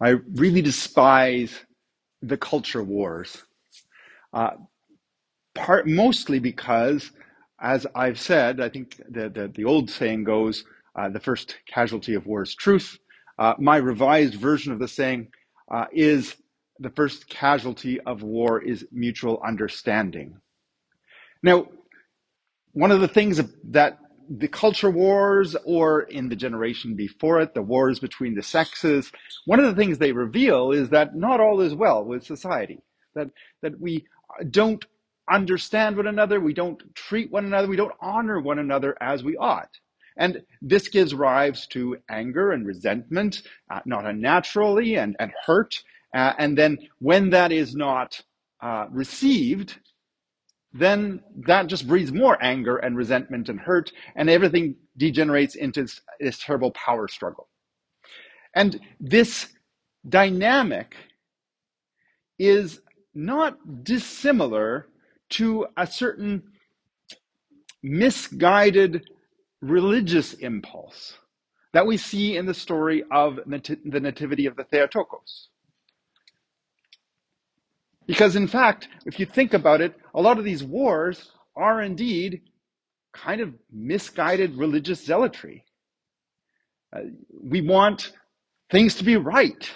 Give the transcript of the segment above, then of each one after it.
I really despise the culture wars. Uh, part mostly because, as I've said, I think the the, the old saying goes, uh, "The first casualty of war is truth." Uh, my revised version of the saying uh, is, "The first casualty of war is mutual understanding." Now, one of the things that the culture wars, or in the generation before it, the wars between the sexes, one of the things they reveal is that not all is well with society. That that we don't understand one another, we don't treat one another, we don't honor one another as we ought. And this gives rise to anger and resentment, uh, not unnaturally, and, and hurt. Uh, and then when that is not uh, received, then that just breeds more anger and resentment and hurt, and everything degenerates into this, this terrible power struggle. And this dynamic is not dissimilar to a certain misguided religious impulse that we see in the story of the Nativity of the Theotokos. Because, in fact, if you think about it, a lot of these wars are indeed kind of misguided religious zealotry. Uh, we want things to be right.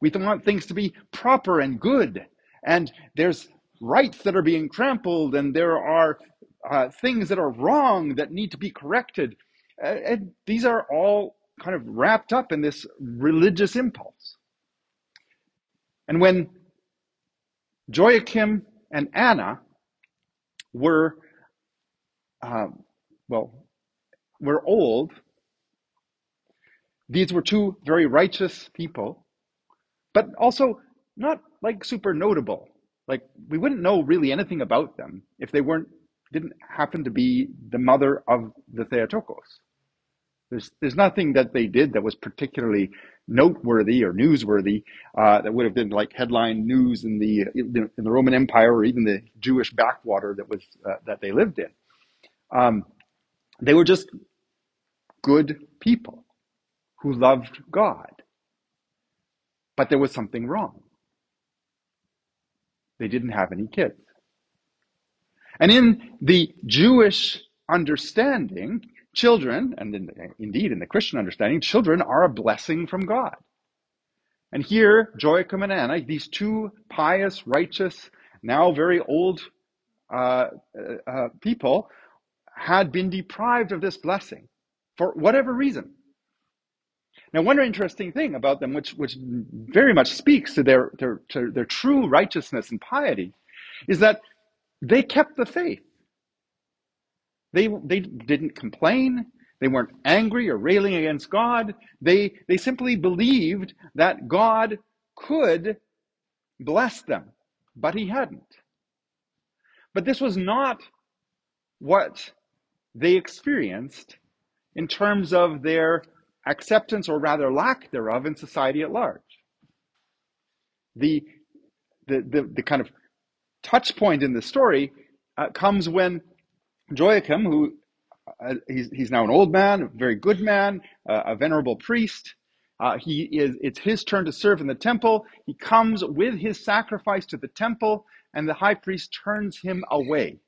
We want things to be proper and good. And there's rights that are being trampled, and there are uh, things that are wrong that need to be corrected. Uh, and these are all kind of wrapped up in this religious impulse. And when Joachim and Anna were, uh, well, were old. These were two very righteous people, but also not like super notable. Like we wouldn't know really anything about them if they weren't didn't happen to be the mother of the Theotokos. There's there's nothing that they did that was particularly noteworthy or newsworthy uh, that would have been like headline news in the in the Roman Empire or even the Jewish backwater that was uh, that they lived in. Um, they were just good people who loved God, but there was something wrong. They didn't have any kids. And in the Jewish understanding, Children, and in, indeed in the Christian understanding, children are a blessing from God. And here, Joachim and Anna, these two pious, righteous, now very old uh, uh, uh, people, had been deprived of this blessing for whatever reason. Now, one interesting thing about them, which, which very much speaks to their, their, to their true righteousness and piety, is that they kept the faith. They, they didn't complain. They weren't angry or railing against God. They, they simply believed that God could bless them, but he hadn't. But this was not what they experienced in terms of their acceptance or rather lack thereof in society at large. The, the, the, the kind of touch point in the story uh, comes when Joachim, who uh, he's, he's now an old man, a very good man, uh, a venerable priest. Uh, he is, it's his turn to serve in the temple. He comes with his sacrifice to the temple, and the high priest turns him away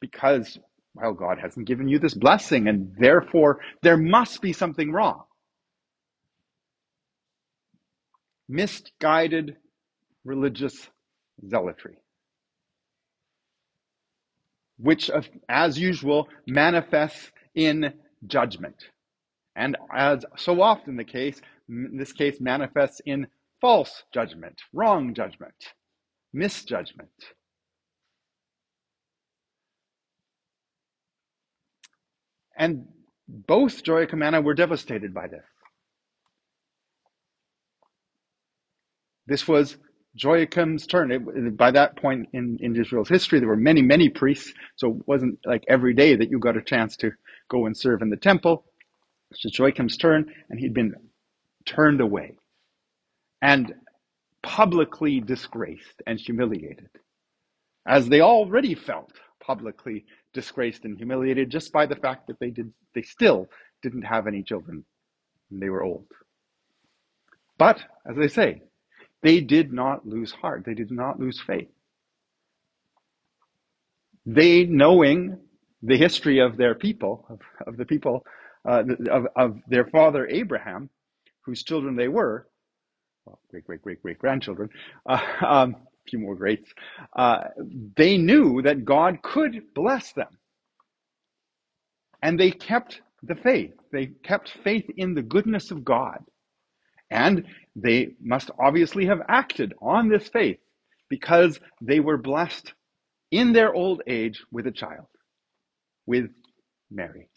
because, well, God hasn't given you this blessing, and therefore there must be something wrong. Misguided religious zealotry which, as usual, manifests in judgment. And as so often the case, in this case manifests in false judgment, wrong judgment, misjudgment. And both and Anna were devastated by this. This was Joachim's turn. By that point in, in Israel's history, there were many, many priests, so it wasn't like every day that you got a chance to go and serve in the temple. It's Joachim's turn, and he'd been turned away and publicly disgraced and humiliated, as they already felt publicly disgraced and humiliated just by the fact that they did they still didn't have any children and they were old. But, as I say, they did not lose heart. They did not lose faith. They, knowing the history of their people, of, of the people, uh, of, of their father Abraham, whose children they were, well, great, great, great, great grandchildren, uh, um, a few more greats, uh, they knew that God could bless them. And they kept the faith. They kept faith in the goodness of God. And they must obviously have acted on this faith because they were blessed in their old age with a child, with Mary.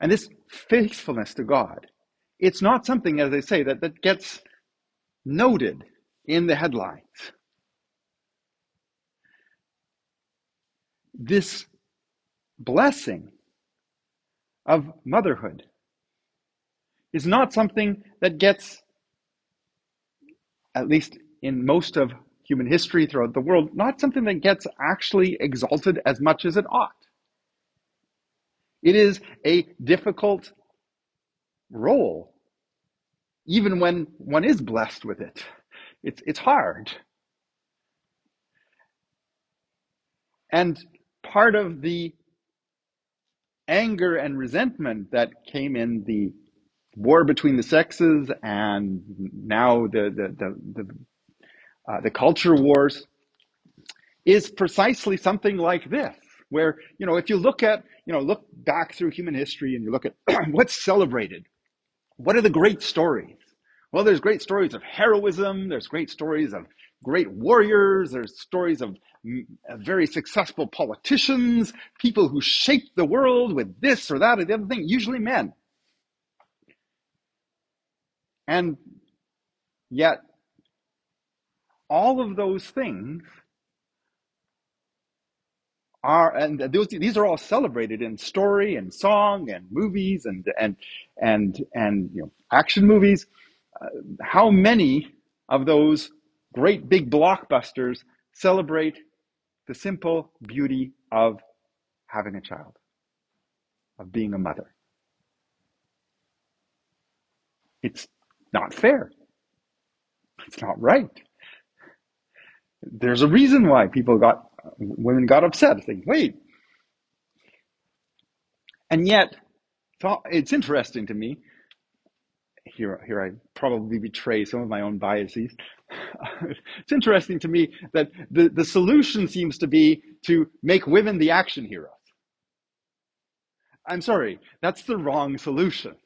And this faithfulness to God, it's not something, as I say, that, that gets noted in the headlines. This blessing of motherhood is not something that gets, at least in most of human history throughout the world, not something that gets actually exalted as much as it ought. It is a difficult role, even when one is blessed with it. It's, it's hard. And part of the anger and resentment that came in the war between the sexes and now the the the, the, uh, the culture wars is precisely something like this where you know if you look at you know look back through human history and you look at what's celebrated what are the great stories? Well there's great stories of heroism there's great stories of great warriors there's stories of very successful politicians people who shaped the world with this or that or the other thing usually men. And yet all of those things are and those, these are all celebrated in story and song and movies and and and and you know action movies. Uh, how many of those great big blockbusters celebrate the simple beauty of having a child of being a mother it's not fair it's not right there's a reason why people got women got upset, saying, wait. And yet, it's interesting to me. Here, here I probably betray some of my own biases. It's interesting to me that the, the solution seems to be to make women the action heroes. I'm sorry, that's the wrong solution.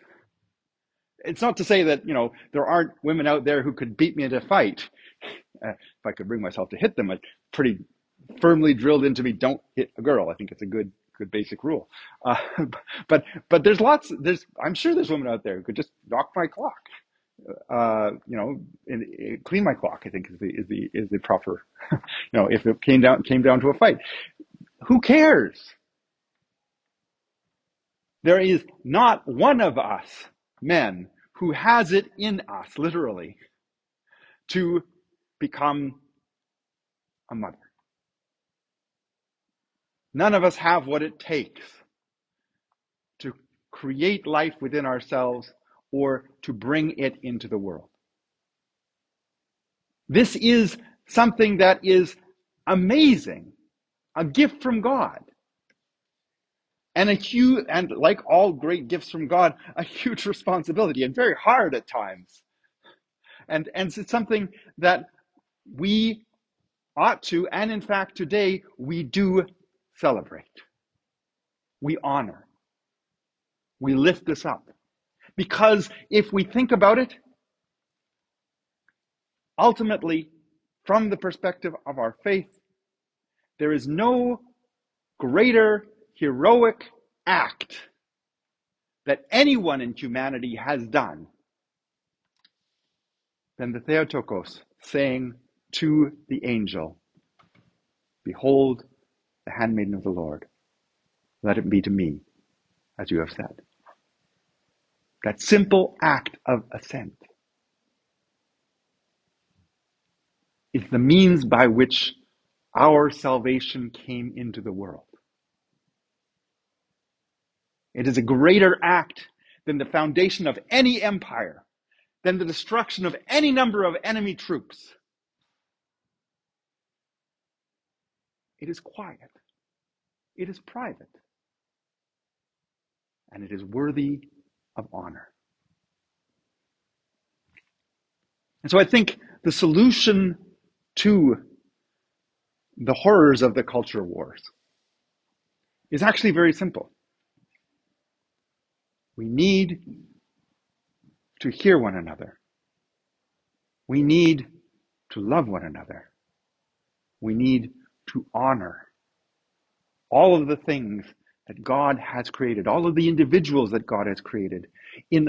It's not to say that, you know, there aren't women out there who could beat me in a fight. Uh, if I could bring myself to hit them, it's pretty firmly drilled into me don't hit a girl. I think it's a good good basic rule. Uh, but but there's lots. There's I'm sure there's women out there who could just knock my clock. Uh, you know, and clean my clock. I think is the is the is the proper. you know, if it came down came down to a fight, who cares? There is not one of us men who has it in us, literally, to become a mother. None of us have what it takes to create life within ourselves or to bring it into the world. This is something that is amazing, a gift from God. And a huge, and like all great gifts from God, a huge responsibility and very hard at times. And, and it's something that we ought to, and in fact today we do celebrate. We honor. We lift this up. Because if we think about it, ultimately, from the perspective of our faith, there is no greater heroic act that anyone in humanity has done than the Theotokos saying to the angel, Behold the handmaiden of the Lord. Let it be to me as you have said. That simple act of assent is the means by which our salvation came into the world. It is a greater act than the foundation of any empire, than the destruction of any number of enemy troops. It is quiet. It is private. And it is worthy of honor. And so I think the solution to the horrors of the culture wars is actually very simple. We need to hear one another. We need to love one another. We need to honor all of the things that God has created, all of the individuals that God has created, in,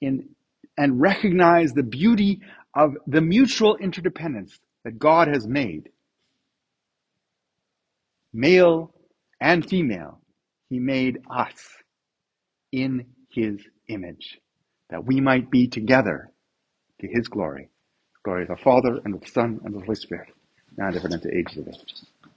in, and recognize the beauty of the mutual interdependence that God has made. Male and female, He made us in His image, that we might be together to His glory. Glory of the Father, and of the Son, and of the Holy Spirit, now and ever, and ages of ages.